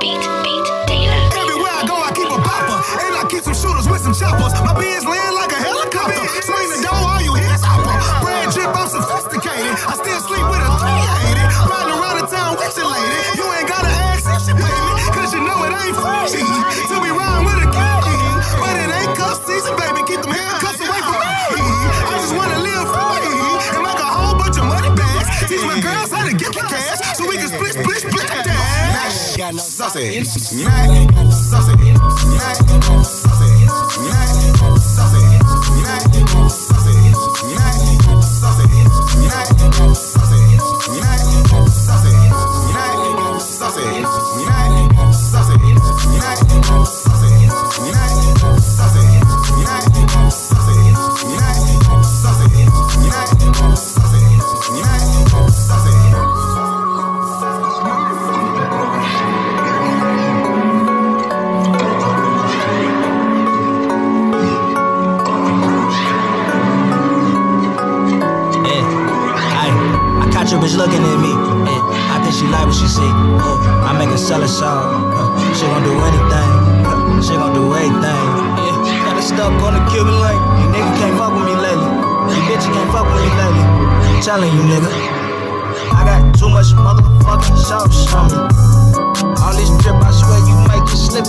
beat, beat, Taylor. Everywhere I go, I keep a popper, And I keep some shooters with some choppers. My beans land like a helicopter. Swing the door, all you hear is opera. Brand drip, I'm sophisticated. I still sleep with a 380. Riding around the town with your lady. You ain't gotta ask if she paid me. Cause you know it ain't free. To be riding with a king. But it ain't cuff season, baby. Keep them handcuffs away from me. I just wanna live free. And make a whole bunch of money bags. Teach my girls how to get the cash got no sausage. Mac, sausage. Mac, sausage. Mac, sausage. Mac. Bitch looking at me. I think she like what she see. Uh, I make her sell a song. Uh, she gon' do anything. Uh, she gon' do anything. Yeah, got her stuck on the Cuban link. You nigga can't fuck with me lately. You bitch you can't fuck with me lately. I'm telling you, nigga. I got too much motherfucking sauce on me. All this drip, I swear you make it slip.